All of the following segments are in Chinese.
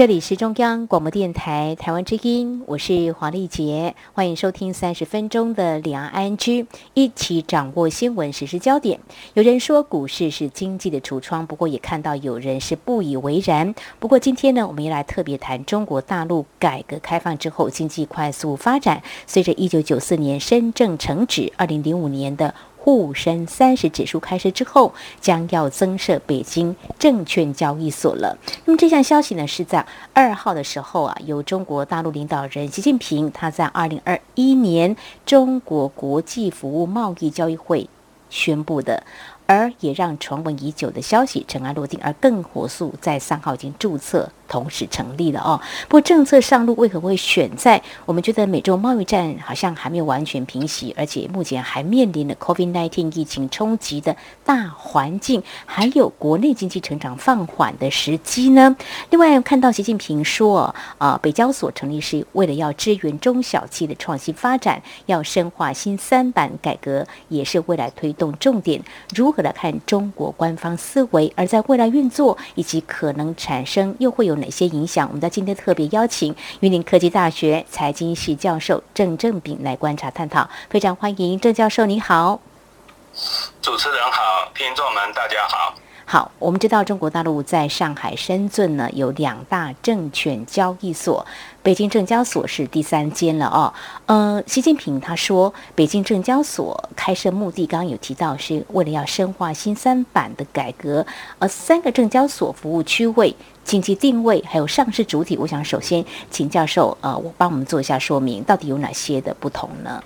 这里是中央广播电台台湾之音，我是黄丽杰，欢迎收听三十分钟的两岸 ING，一起掌握新闻时事焦点。有人说股市是经济的橱窗，不过也看到有人是不以为然。不过今天呢，我们要来特别谈中国大陆改革开放之后经济快速发展，随着一九九四年深圳成指，二零零五年的。沪深三十指数开市之后，将要增设北京证券交易所了。那么这项消息呢，是在二号的时候啊，由中国大陆领导人习近平他在二零二一年中国国际服务贸易交易会宣布的。而也让传闻已久的消息尘埃落定，而更火速在三号已经注册，同时成立了哦。不过政策上路为何会选在我们觉得美洲贸易战好像还没有完全平息，而且目前还面临了 COVID-19 疫情冲击的大环境，还有国内经济成长放缓的时机呢？另外看到习近平说，啊、呃，北交所成立是为了要支援中小企的创新发展，要深化新三板改革，也是未来推动重点。如何？来看中国官方思维，而在未来运作以及可能产生又会有哪些影响？我们在今天特别邀请云林科技大学财经系教授郑正炳来观察探讨，非常欢迎郑教授，你好。主持人好，听众们大家好。好，我们知道中国大陆在上海、深圳呢有两大证券交易所，北京证交所是第三间了哦。呃，习近平他说，北京证交所开设目的刚刚有提到，是为了要深化新三板的改革。而三个证交所服务区位、经济定位还有上市主体，我想首先请教授呃，我帮我们做一下说明，到底有哪些的不同呢？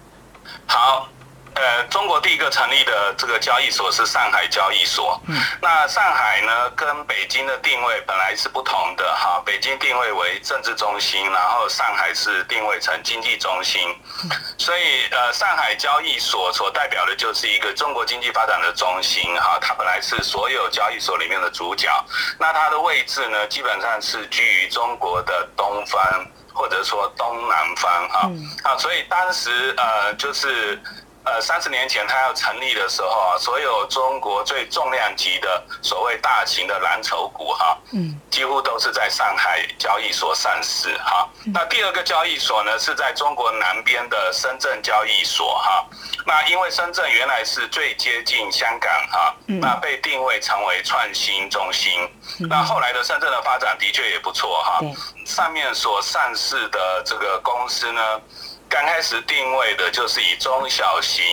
好。呃，中国第一个成立的这个交易所是上海交易所。嗯，那上海呢，跟北京的定位本来是不同的哈。北京定位为政治中心，然后上海是定位成经济中心。嗯所以呃，上海交易所所代表的就是一个中国经济发展的中心哈。它本来是所有交易所里面的主角。那它的位置呢，基本上是居于中国的东方或者说东南方哈。啊，所以当时呃，就是。呃，三十年前他要成立的时候啊，所有中国最重量级的所谓大型的蓝筹股哈，嗯，几乎都是在上海交易所上市哈。那第二个交易所呢，是在中国南边的深圳交易所哈。那因为深圳原来是最接近香港哈，那被定位成为创新中心。那后来的深圳的发展的确也不错哈。上面所上市的这个公司呢，刚开始定位的就是以中小型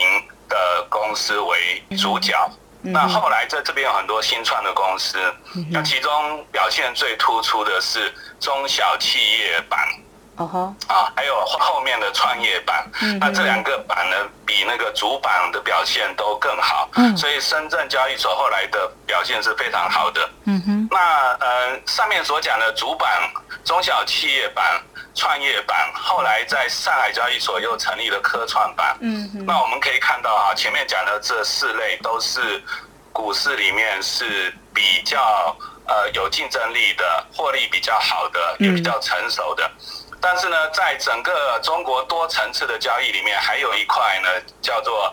的公司为主角，那后来在这边有很多新创的公司，那其中表现最突出的是中小企业板，啊，还有后面的创业板，那这两个板呢，比那个主板的表现都更好，嗯所以深圳交易所后来的表现是非常好的。嗯哼那呃，上面所讲的主板、中小企业板。创业板后来在上海交易所又成立了科创板。嗯哼，那我们可以看到啊，前面讲的这四类都是股市里面是比较呃有竞争力的，获利比较好的，也比较成熟的。但是呢，在整个中国多层次的交易里面，还有一块呢叫做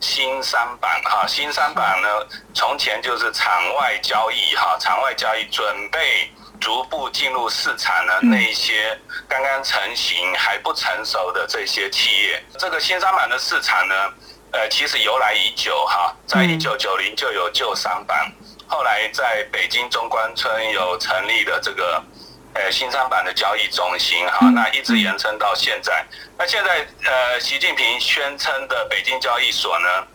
新三板哈。新三板呢，从前就是场外交易哈，场外交易准备。逐步进入市场的那一些刚刚成型还不成熟的这些企业，这个新三板的市场呢，呃，其实由来已久哈，在一九九零就有旧三板，后来在北京中关村有成立的这个呃新三板的交易中心哈，那一直延伸到现在。那现在呃，习近平宣称的北京交易所呢，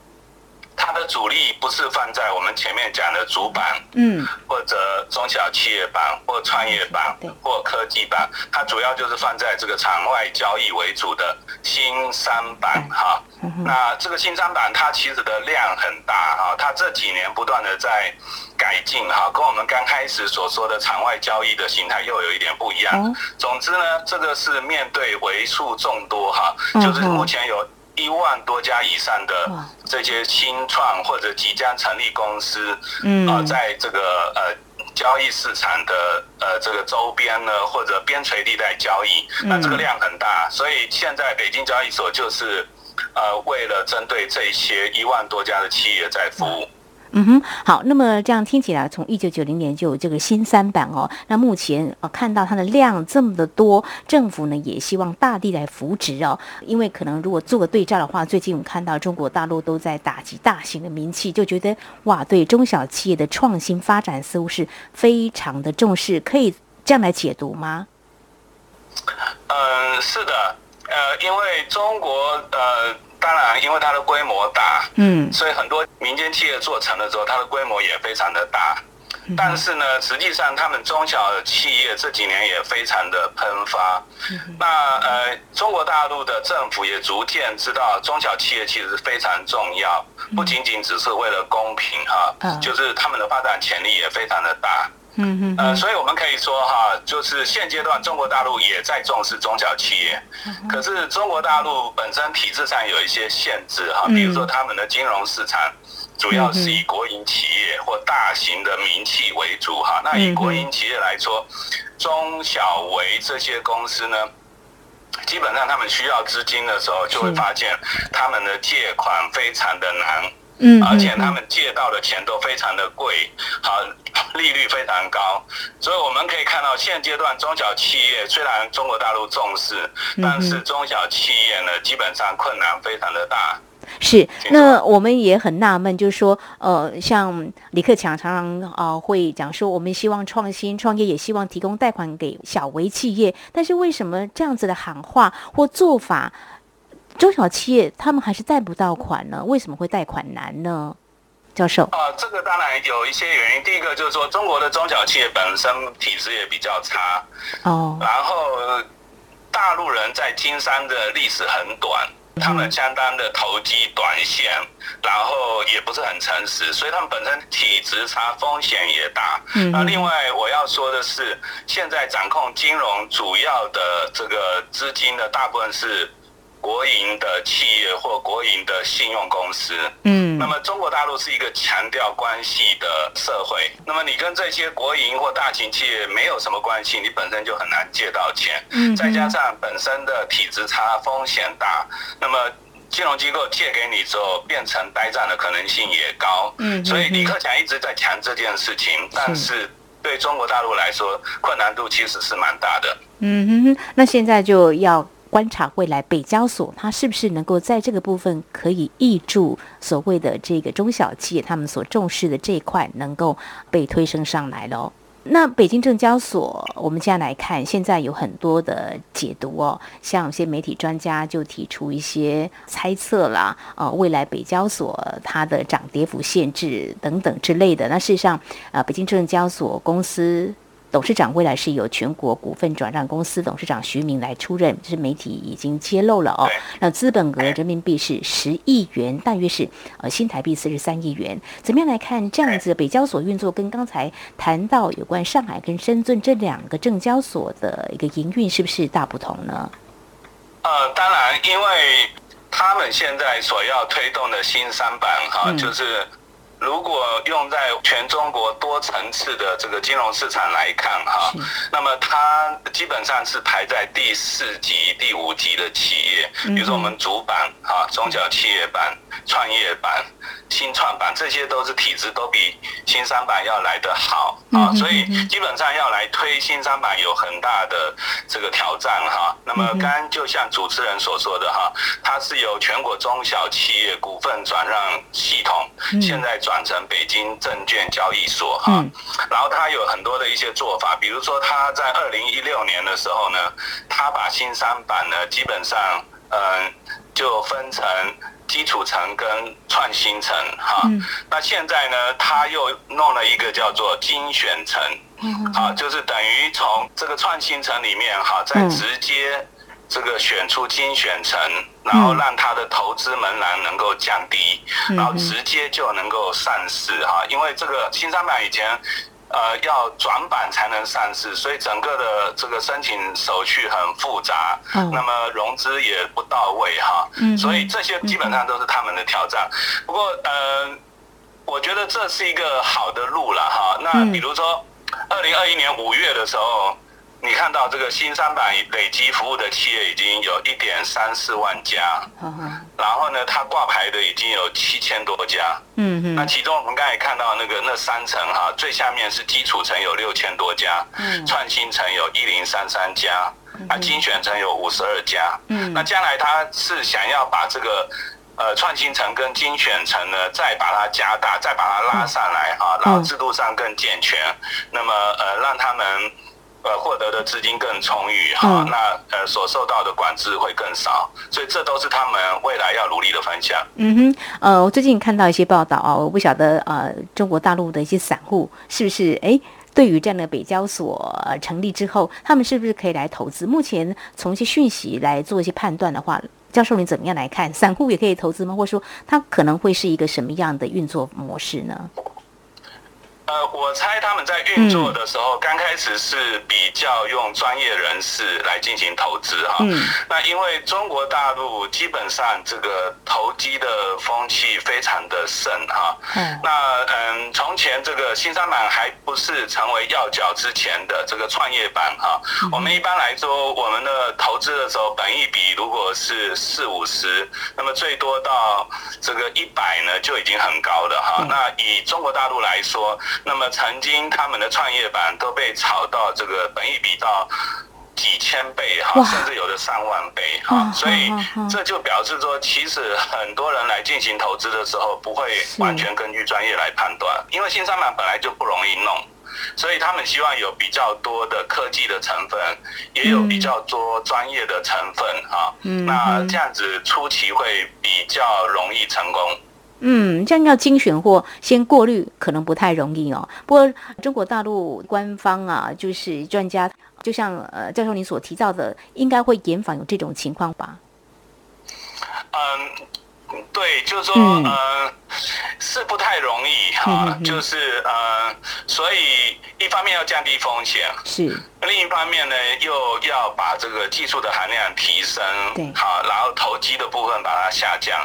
它的主力不是放在我们前面讲的主板，嗯，或者中小企业板，或创业板，或科技板，它主要就是放在这个场外交易为主的新三板哈。那这个新三板它其实的量很大哈，它这几年不断的在改进哈，跟我们刚开始所说的场外交易的形态又有一点不一样。总之呢，这个是面对为数众多哈，就是目前有。一万多家以上的这些新创或者即将成立公司，啊，在这个呃交易市场的呃这个周边呢，或者边陲地带交易，那这个量很大，所以现在北京交易所就是呃为了针对这些一万多家的企业在服务。嗯哼，好，那么这样听起来，从一九九零年就有这个新三板哦。那目前呃看到它的量这么的多，政府呢也希望大力来扶植哦。因为可能如果做个对照的话，最近我们看到中国大陆都在打击大型的民企，就觉得哇，对中小企业的创新发展似乎是非常的重视，可以这样来解读吗？嗯，是的，呃，因为中国呃。当然，因为它的规模大，嗯，所以很多民间企业做成了之后，它的规模也非常的大。但是呢，实际上他们中小企业这几年也非常的喷发。那呃，中国大陆的政府也逐渐知道中小企业其实是非常重要，不仅仅只是为了公平哈，就是他们的发展潜力也非常的大。嗯嗯，呃，所以我们可以说哈，就是现阶段中国大陆也在重视中小企业，可是中国大陆本身体制上有一些限制哈，比如说他们的金融市场主要是以国营企业或大型的民企为主哈，那以国营企业来说，中小微这些公司呢，基本上他们需要资金的时候，就会发现他们的借款非常的难。嗯，而且他们借到的钱都非常的贵，好，利率非常高，所以我们可以看到现阶段中小企业虽然中国大陆重视，但是中小企业呢，基本上困难非常的大。是，那我们也很纳闷，就是说，呃，像李克强常常啊、呃、会讲说，我们希望创新创业，也希望提供贷款给小微企业，但是为什么这样子的喊话或做法？中小企业他们还是贷不到款呢？为什么会贷款难呢？教授啊，这个当然有一些原因。第一个就是说，中国的中小企业本身体质也比较差哦。然后，大陆人在金山的历史很短，他们相当的投机短线，然后也不是很诚实，所以他们本身体质差，风险也大。嗯那另外我要说的是，现在掌控金融主要的这个资金的大部分是。国营的企业或国营的信用公司，嗯，那么中国大陆是一个强调关系的社会，那么你跟这些国营或大型企业没有什么关系，你本身就很难借到钱，嗯，再加上本身的体质差，风险大，那么金融机构借给你之后变成呆账的可能性也高，嗯，所以李克强一直在强这件事情，但是对中国大陆来说，困难度其实是蛮大的，嗯哼哼，那现在就要。观察未来北交所，它是不是能够在这个部分可以挹注所谓的这个中小企业他们所重视的这一块，能够被推升上来喽？那北京证交所，我们现在来看，现在有很多的解读哦，像有些媒体专家就提出一些猜测啦，呃，未来北交所它的涨跌幅限制等等之类的。那事实上，呃，北京证交所公司。董事长未来是由全国股份转让公司董事长徐明来出任，这是媒体已经揭露了哦。那资本额人民币是十亿元，大约是呃新台币四十三亿元。怎么样来看这样子北交所运作，跟刚才谈到有关上海跟深圳这两个证交所的一个营运，是不是大不同呢？呃，当然，因为他们现在所要推动的新三板哈，嗯、就是。如果用在全中国多层次的这个金融市场来看哈，那么它基本上是排在第四级、第五级的企业，比如说我们主板哈、中小企业板、创业板。新创板这些都是体质都比新三板要来得好啊，所以基本上要来推新三板有很大的这个挑战哈。那么刚刚就像主持人所说的哈，它是由全国中小企业股份转让系统，现在转成北京证券交易所哈。然后他有很多的一些做法，比如说他在二零一六年的时候呢，他把新三板呢基本上嗯就分成。基础层跟创新层，哈，嗯、那现在呢，他又弄了一个叫做精选层，嗯啊，就是等于从这个创新层里面，哈，再直接这个选出精选层，然后让他的投资门槛能够降低，然后直接就能够上市，哈，因为这个新三板以前。呃，要转板才能上市，所以整个的这个申请手续很复杂，嗯、那么融资也不到位哈，嗯、所以这些基本上都是他们的挑战。嗯、不过，呃，我觉得这是一个好的路了哈。那比如说，二零二一年五月的时候，你看到这个新三板累积服务的企业已经有一点三四万家，然后呢，它挂牌的已经有七千多家，嗯嗯，那其中我们刚才看到那个那三层哈，最下面是基础层有六千多家，嗯，创新层有一零三三家，啊，精选层有五十二家，嗯，那将来它是想要把这个。呃，创新层跟精选层呢，再把它加大，再把它拉上来啊，然后制度上更健全，那么呃，让他们呃获得的资金更充裕哈，那呃所受到的管制会更少，所以这都是他们未来要努力的方向。嗯哼，呃，我最近看到一些报道啊，我不晓得呃，中国大陆的一些散户是不是哎，对于这样的北交所成立之后，他们是不是可以来投资？目前从一些讯息来做一些判断的话。教授，你怎么样来看？散户也可以投资吗？或者说，它可能会是一个什么样的运作模式呢？呃，我猜他们在运作的时候，刚开始是比较用专业人士来进行投资哈。嗯。那因为中国大陆基本上这个投机的风气非常的盛哈。嗯。那嗯，从前这个新三板还不是成为要角之前的这个创业板哈，我们一般来说，我们的投资的时候，本一笔如果是四五十，那么最多到这个一百呢，就已经很高了哈。那以中国大陆来说，那么曾经他们的创业板都被炒到这个本一比到几千倍哈，甚至有的上万倍哈，所以这就表示说，其实很多人来进行投资的时候，不会完全根据专业来判断，因为新三板本来就不容易弄，所以他们希望有比较多的科技的成分，也有比较多专业的成分哈，那这样子初期会比较容易成功。嗯，这样要精选或先过滤，可能不太容易哦。不过中国大陆官方啊，就是专家，就像呃教授您所提到的，应该会严防有这种情况吧？嗯。对，就是说，嗯、呃，是不太容易哈，嗯、就是呃，所以一方面要降低风险，是，另一方面呢，又要把这个技术的含量提升，对，好，然后投机的部分把它下降，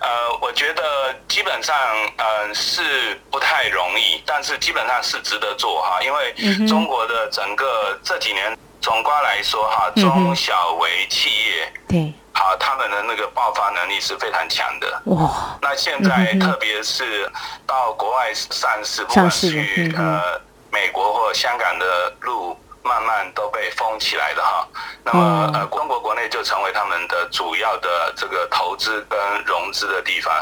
呃，我觉得基本上呃是不太容易，但是基本上是值得做哈，因为中国的整个这几年总括来说哈，中小微企业，嗯、对。好，他们的那个爆发能力是非常强的。哇！那现在特别是到国外上市，不管去呃美国或香港的路。慢慢都被封起来的哈，那么呃，中国国内就成为他们的主要的这个投资跟融资的地方，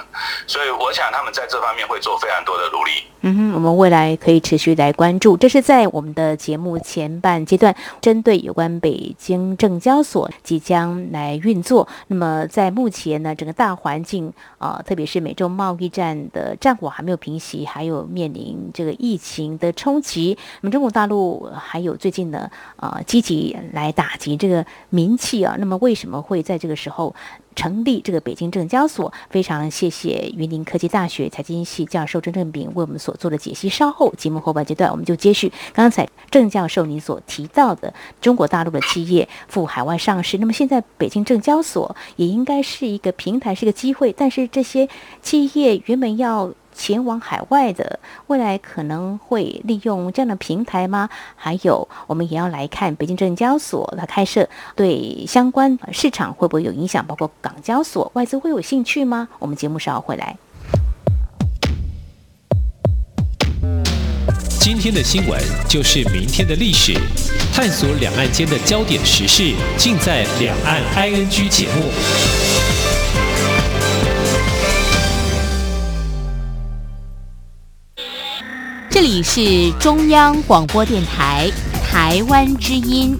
所以我想他们在这方面会做非常多的努力。嗯哼，我们未来可以持续来关注。这是在我们的节目前半阶段，针对有关北京证交所即将来运作。那么在目前呢，整个大环境啊、呃，特别是美洲贸易战的战火还没有平息，还有面临这个疫情的冲击，那么中国大陆还有最近的。呃，积极来打击这个名气啊，那么为什么会在这个时候成立这个北京证交所？非常谢谢云林科技大学财经系教授郑正炳为我们所做的解析。稍后节目后半阶段，我们就接续刚才郑教授您所提到的中国大陆的企业赴海外上市。那么现在北京证交所也应该是一个平台，是一个机会，但是这些企业原本要。前往海外的未来可能会利用这样的平台吗？还有，我们也要来看北京证交所它开设对相关市场会不会有影响？包括港交所外资会有兴趣吗？我们节目稍后回来。今天的新闻就是明天的历史，探索两岸间的焦点时事，尽在《两岸 ING》节目。你是中央广播电台台湾之音。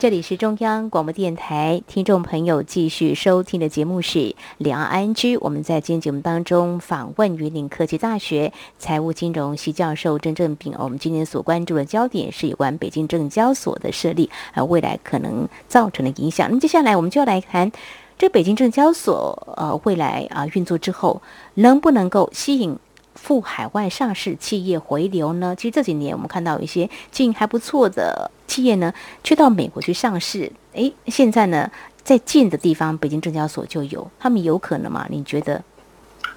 这里是中央广播电台，听众朋友继续收听的节目是《两岸 ING》。我们在今天节目当中访问云林科技大学财务金融系教授郑正平。我们今天所关注的焦点是有关北京证交所的设立，呃，未来可能造成的影响。那么接下来我们就要来谈这北京证交所，呃，未来啊运作之后能不能够吸引赴海外上市企业回流呢？其实这几年我们看到有一些经营还不错的企业呢，去到美国去上市。诶，现在呢在近的地方，北京证交所就有，他们有可能吗？你觉得？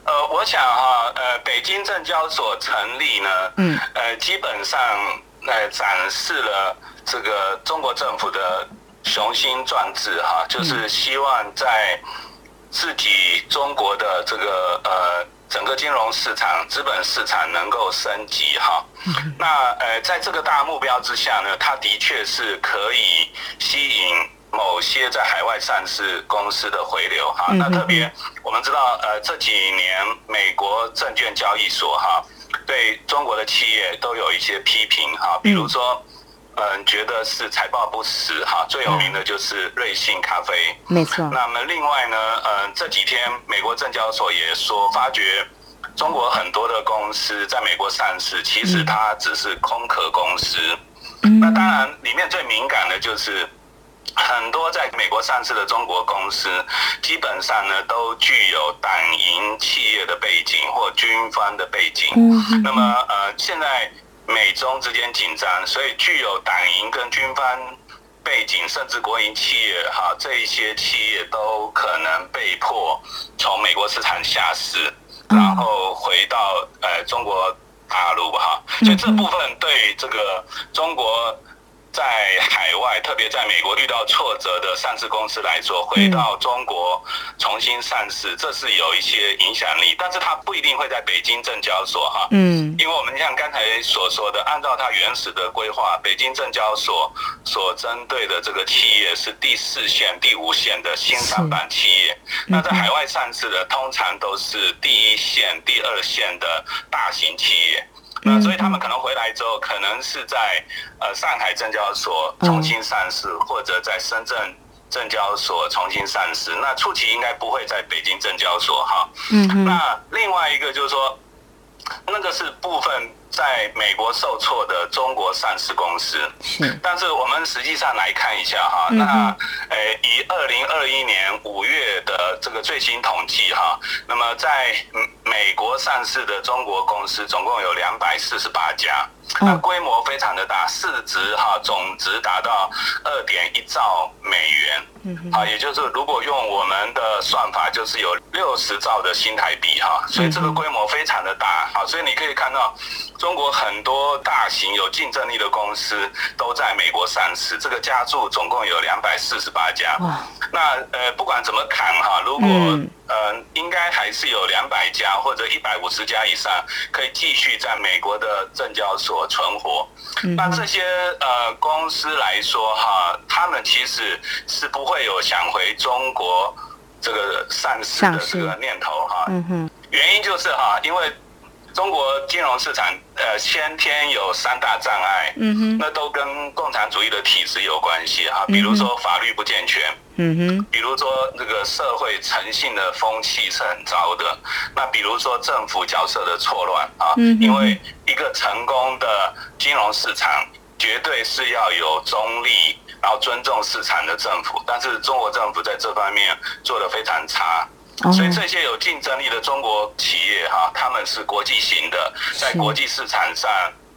呃，我想哈，呃，北京证交所成立呢，嗯，呃，基本上呃展示了这个中国政府的雄心壮志哈，就是希望在自己中国的这个呃整个金融市场、资本市场能够升级哈。那呃，在这个大目标之下呢，它的确是可以吸引。某些在海外上市公司的回流哈，那特别我们知道，呃，这几年美国证券交易所哈，对中国的企业都有一些批评哈，比如说，嗯，觉得是财报不实哈，最有名的就是瑞幸咖啡，没错。那么另外呢，嗯，这几天美国证交所也说，发觉中国很多的公司在美国上市，其实它只是空壳公司。那当然，里面最敏感的就是。很多在美国上市的中国公司，基本上呢都具有党营企业的背景或军方的背景。那么呃，现在美中之间紧张，所以具有党营跟军方背景，甚至国营企业哈，这一些企业都可能被迫从美国市场下市，然后回到呃中国大陆哈。所以这部分对这个中国。在海外，特别在美国遇到挫折的上市公司来说，回到中国重新上市，这是有一些影响力，但是它不一定会在北京证交所哈。嗯，因为我们像刚才所说的，按照它原始的规划，北京证交所所针对的这个企业是第四线、第五线的新三板企业，那在海外上市的通常都是第一线、第二线的大型企业。那所以他们可能回来之后，可能是在呃上海证交所重新上市，或者在深圳证交所重新上市。那初期应该不会在北京证交所哈。嗯。那另外一个就是说，那个是部分在美国受挫的中国上市公司。是。但是我们实际上来看一下哈，那呃以二零二一年五月的这个最新统计哈，那么在美国上市的中国公司总共有两百四十八家。那规模非常的大，市值哈总值达到二点一兆美元，嗯，啊，也就是如果用我们的算法，就是有六十兆的新台币哈，所以这个规模非常的大，好，所以你可以看到中国很多大型有竞争力的公司都在美国上市，这个家数总共有两百四十八家，那呃不管怎么砍哈，如果呃应该还是有两百家或者一百五十家以上可以继续在美国的证交所。所存活，那这些呃公司来说哈，他们其实是不会有想回中国这个上市的这个念头哈。嗯哼，原因就是哈，因为中国金融市场呃先天有三大障碍，嗯哼，那都跟共产主义的体制有关系哈，比如说法律不健全。嗯哼，比如说这个社会诚信的风气是很糟的，那比如说政府角色的错乱啊，因为一个成功的金融市场绝对是要有中立，然后尊重市场的政府，但是中国政府在这方面做得非常差，所以这些有竞争力的中国企业哈，他们是国际型的，在国际市场上。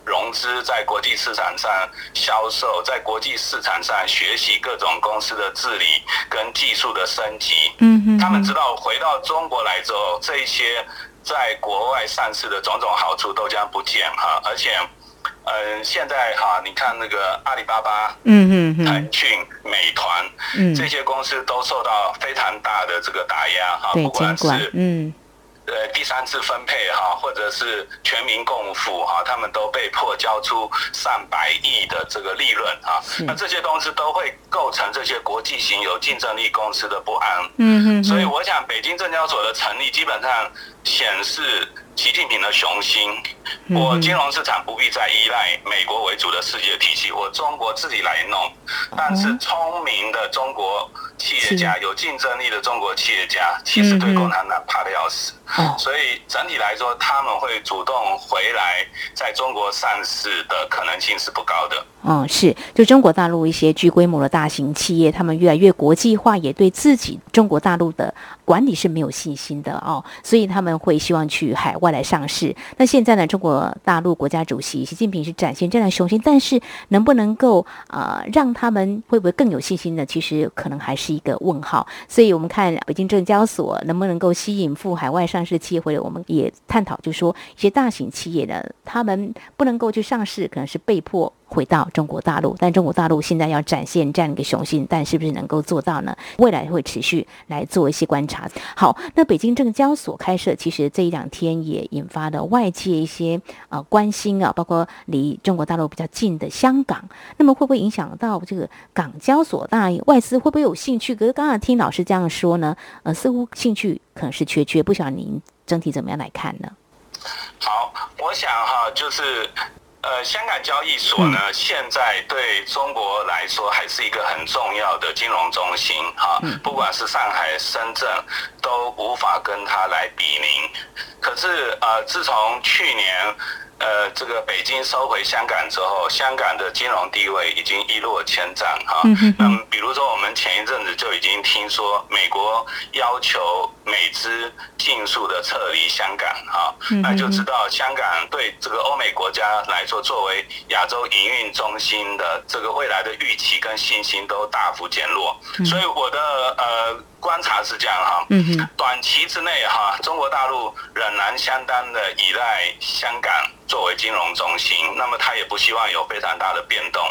融资在国际市场上销售，在国际市场上学习各种公司的治理跟技术的升级。嗯哼，他们知道回到中国来之后，这一些在国外上市的种种好处都将不见哈。而且，嗯，现在哈，你看那个阿里巴巴、嗯嗯腾讯、美团，嗯，这些公司都受到非常大的这个打压哈，不管是嗯。呃，第三次分配哈，或者是全民共富哈，他们都被迫交出上百亿的这个利润哈，那这些公司都会构成这些国际型有竞争力公司的不安。嗯哼，所以我想，北京证交所的成立基本上显示习近平的雄心。我金融市场不必再依赖美国为主的世界体系，我中国自己来弄。但是聪明的中国。企业家有竞争力的中国企业家，其实对共产党怕的要死，所以整体来说，他们会主动回来在中国上市的可能性是不高的。嗯，是，就中国大陆一些具规模的大型企业，他们越来越国际化，也对自己中国大陆的管理是没有信心的哦，所以他们会希望去海外来上市。那现在呢，中中国大陆国家主席习近平是展现这样的雄心，但是能不能够啊、呃、让他们会不会更有信心呢？其实可能还是一个问号。所以我们看北京证交所能不能够吸引赴海外上市企业，或者我们也探讨，就说一些大型企业呢，他们不能够去上市，可能是被迫。回到中国大陆，但中国大陆现在要展现这样一个雄心，但是不是能够做到呢？未来会持续来做一些观察。好，那北京证交所开设，其实这一两天也引发了外界一些呃关心啊，包括离中国大陆比较近的香港，那么会不会影响到这个港交所？大，外资会不会有兴趣？可是刚刚听老师这样说呢，呃，似乎兴趣可能是缺缺，不晓得您整体怎么样来看呢？好，我想哈，就是。呃，香港交易所呢，现在对中国来说还是一个很重要的金融中心哈，不管是上海、深圳，都无法跟它来比拟。可是呃，自从去年。呃，这个北京收回香港之后，香港的金融地位已经一落千丈哈。那么，比如说我们前一阵子就已经听说，美国要求美资尽速的撤离香港哈，那就知道香港对这个欧美国家来说，作为亚洲营运中心的这个未来的预期跟信心都大幅减弱。所以我的呃。观察是这样哈，短期之内哈，中国大陆仍然相当的依赖香港作为金融中心，那么他也不希望有非常大的变动。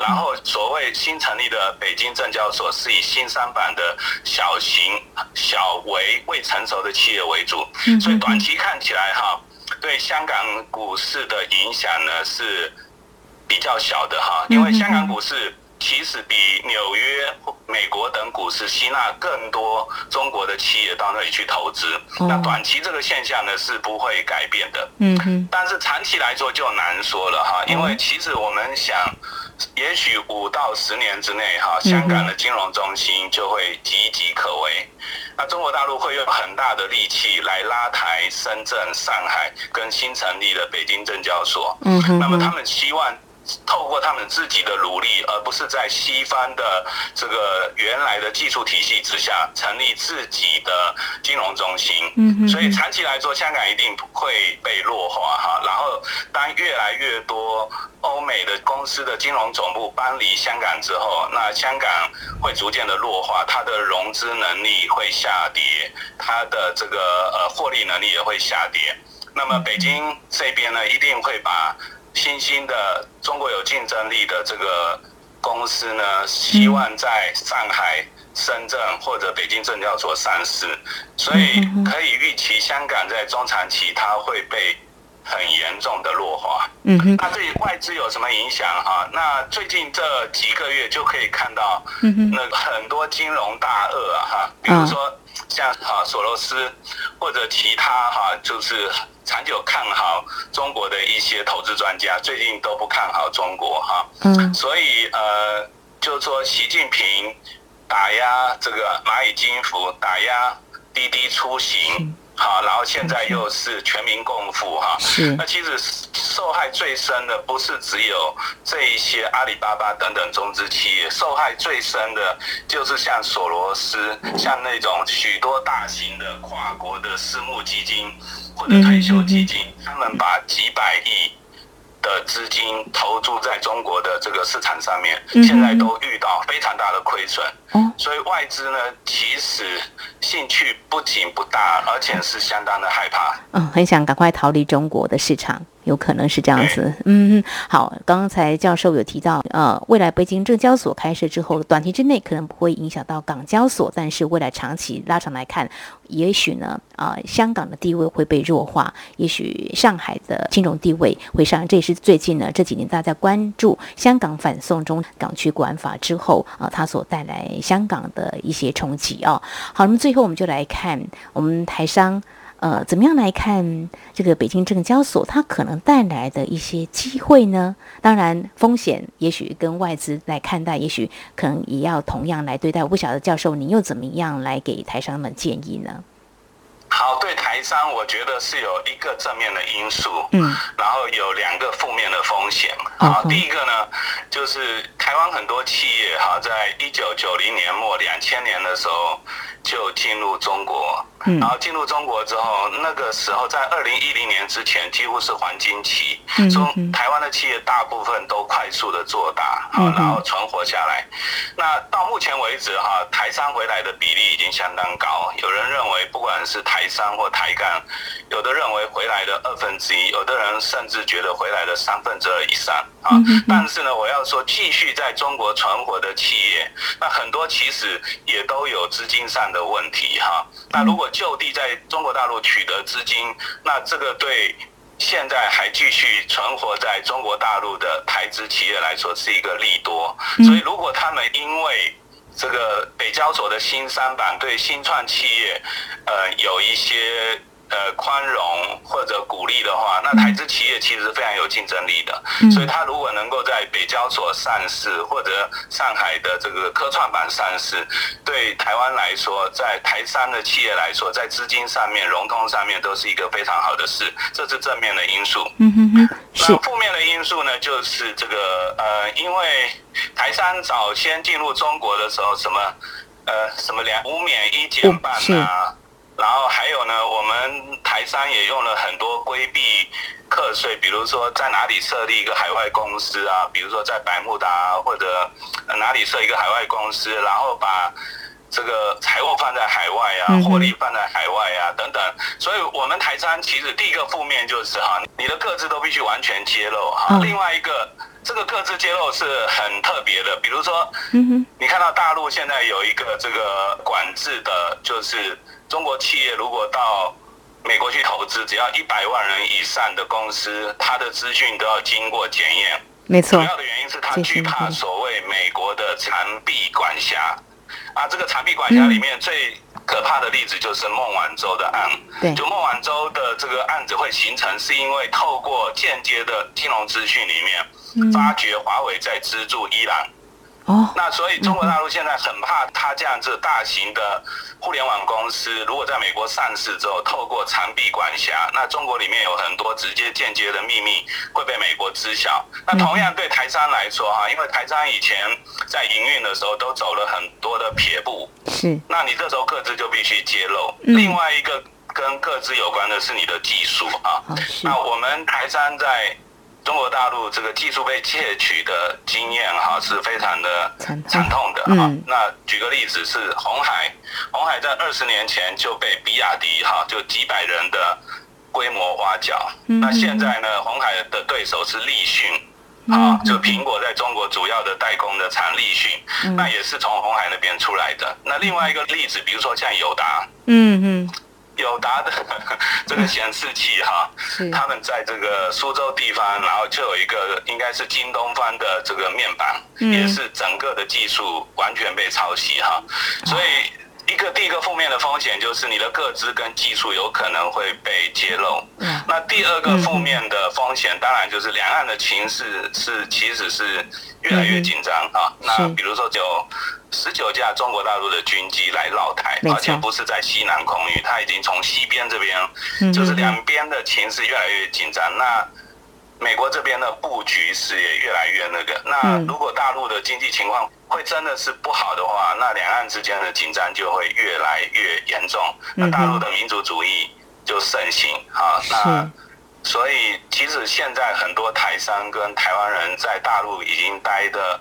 然后所谓新成立的北京证交所是以新三板的小型、小微、未成熟的企业为主，所以短期看起来哈，对香港股市的影响呢是比较小的哈，因为香港股市。其实比纽约、美国等股市吸纳更多中国的企业到那里去投资，那短期这个现象呢是不会改变的。嗯哼。但是长期来说就难说了哈，因为其实我们想，也许五到十年之内哈，香港的金融中心就会岌岌可危。那中国大陆会用很大的力气来拉抬深圳、上海跟新成立的北京证交所。嗯哼。那么他们希望。透过他们自己的努力，而不是在西方的这个原来的技术体系之下成立自己的金融中心。嗯，所以长期来说，香港一定会被弱化哈。然后，当越来越多欧美的公司的金融总部搬离香港之后，那香港会逐渐的弱化，它的融资能力会下跌，它的这个呃获利能力也会下跌。那么，北京这边呢，一定会把。新兴的中国有竞争力的这个公司呢，希望在上海、深圳或者北京证交所上市，所以可以预期香港在中长期它会被很严重的弱化。嗯哼，那对外资有什么影响哈？那最近这几个月就可以看到，那很多金融大鳄啊哈，比如说像哈索罗斯或者其他哈，就是。长久看好中国的一些投资专家，最近都不看好中国哈。嗯。所以呃，就是说习近平打压这个蚂蚁金服，打压滴滴出行。好，然后现在又是全民共富哈，是。那其实受害最深的不是只有这一些阿里巴巴等等中资企业，受害最深的就是像索罗斯，像那种许多大型的跨国的私募基金或者退休基金，他们把几百亿的资金投注在中国的这个市场上面，现在都遇到非常大的亏损。所以外资呢，其实兴趣不仅不大，而且是相当的害怕。嗯，很想赶快逃离中国的市场。有可能是这样子，嗯，好，刚才教授有提到，呃，未来北京证交所开设之后，短期之内可能不会影响到港交所，但是未来长期拉长来看，也许呢，啊、呃，香港的地位会被弱化，也许上海的金融地位会上，这也是最近呢这几年大家关注香港反送中港区国安法之后啊、呃，它所带来香港的一些冲击啊。好，那么最后我们就来看我们台商。呃，怎么样来看这个北京证交所它可能带来的一些机会呢？当然，风险也许跟外资来看待，也许可能也要同样来对待。我不晓得教授，你又怎么样来给台商们建议呢？好，对台商，我觉得是有一个正面的因素，嗯，然后有两个负面的风险。好，第一个呢，就是。台湾很多企业哈，在一九九零年末、两千年的时候就进入中国。然后进入中国之后，那个时候在二零一零年之前几乎是黄金期，中台湾的企业大部分都快速的做大，然后存活下来。那到目前为止哈，台商回来的比例已经相当高。有人认为不管是台商或台干，有的认为回来的二分之一，有的人甚至觉得回来的三分之二以上啊。但是呢，我要说继续在中国存活的企业，那很多其实也都有资金上的问题哈。那如果就地在中国大陆取得资金，那这个对现在还继续存活在中国大陆的台资企业来说是一个利多。所以，如果他们因为这个北交所的新三板对新创企业，呃，有一些。呃，宽容或者鼓励的话，那台资企业其实是非常有竞争力的。嗯、所以，它如果能够在北交所上市，或者上海的这个科创板上市，对台湾来说，在台商的企业来说，在资金上面、融通上面，都是一个非常好的事。这是正面的因素。嗯哼哼。那负面的因素呢，就是这个呃，因为台商早先进入中国的时候，什么呃，什么两五免一减半啊。然后还有呢，我们台商也用了很多规避课税，比如说在哪里设立一个海外公司啊，比如说在百慕达或者哪里设一个海外公司，然后把这个财务放在海外啊，获利放在海外啊等等。所以，我们台商其实第一个负面就是哈，你的各自都必须完全揭露哈。另外一个，这个各自揭露是很特别的，比如说，你看到大陆现在有一个这个管制的，就是。中国企业如果到美国去投资，只要一百万人以上的公司，它的资讯都要经过检验。没错。主要的原因是他惧怕所谓美国的长臂管辖。啊，这个长臂管辖里面最可怕的例子就是孟晚舟的案。对。就孟晚舟的这个案子会形成，是因为透过间接的金融资讯里面，发觉华为在资助伊朗。哦。那所以中国大陆现在很怕它这样子大型的。互联网公司如果在美国上市之后，透过长臂管辖，那中国里面有很多直接、间接的秘密会被美国知晓。那同样对台商来说，哈，因为台商以前在营运的时候都走了很多的撇步，是。那你这时候各自就必须揭露。另外一个跟各自有关的是你的技术啊。那我们台商在。中国大陆这个技术被窃取的经验哈是非常的惨痛的哈。那举个例子是红海，红海在二十年前就被比亚迪哈就几百人的规模挖角。那现在呢，红海的对手是立讯，啊，就苹果在中国主要的代工的厂立讯，那也是从红海那边出来的。那另外一个例子，比如说像友达，嗯嗯。友达的这个显示器哈，他们在这个苏州地方，然后就有一个应该是京东方的这个面板，也是整个的技术完全被抄袭哈，所以一个第一个负面的风险就是你的个资跟技术有可能会被揭露。那第二个负面的风险当然就是两岸的情势是其实是越来越紧张啊。那比如说就。十九架中国大陆的军机来绕台，而且不是在西南空域，它已经从西边这边，就是两边的情势越来越紧张。那美国这边的布局是也越来越那个。那如果大陆的经济情况会真的是不好的话，那两岸之间的紧张就会越来越严重。那大陆的民族主义就盛行啊。那所以其实现在很多台商跟台湾人在大陆已经待的。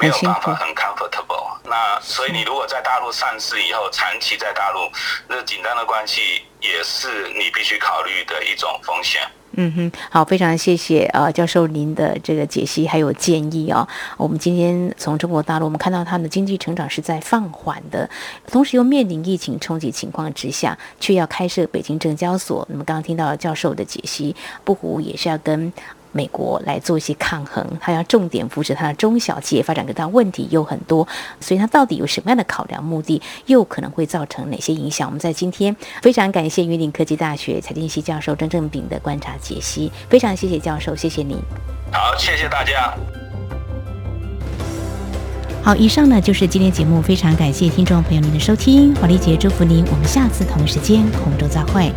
没有办法很 comfortable，那所以你如果在大陆上市以后，长期在大陆，那紧张的关系也是你必须考虑的一种风险。嗯哼，好，非常谢谢呃教授您的这个解析还有建议啊、哦。我们今天从中国大陆，我们看到他们的经济成长是在放缓的，同时又面临疫情冲击情况之下，却要开设北京证交所。那么刚刚听到教授的解析，不胡也是要跟。美国来做一些抗衡，他要重点扶持他的中小企业发展，跟他问题有很多，所以他到底有什么样的考量目的，又可能会造成哪些影响？我们在今天非常感谢云林科技大学财经系教授张正炳的观察解析，非常谢谢教授，谢谢你。好，谢谢大家。好，以上呢就是今天节目，非常感谢听众朋友您的收听，黄丽杰祝福您，我们下次同一时间空中再会。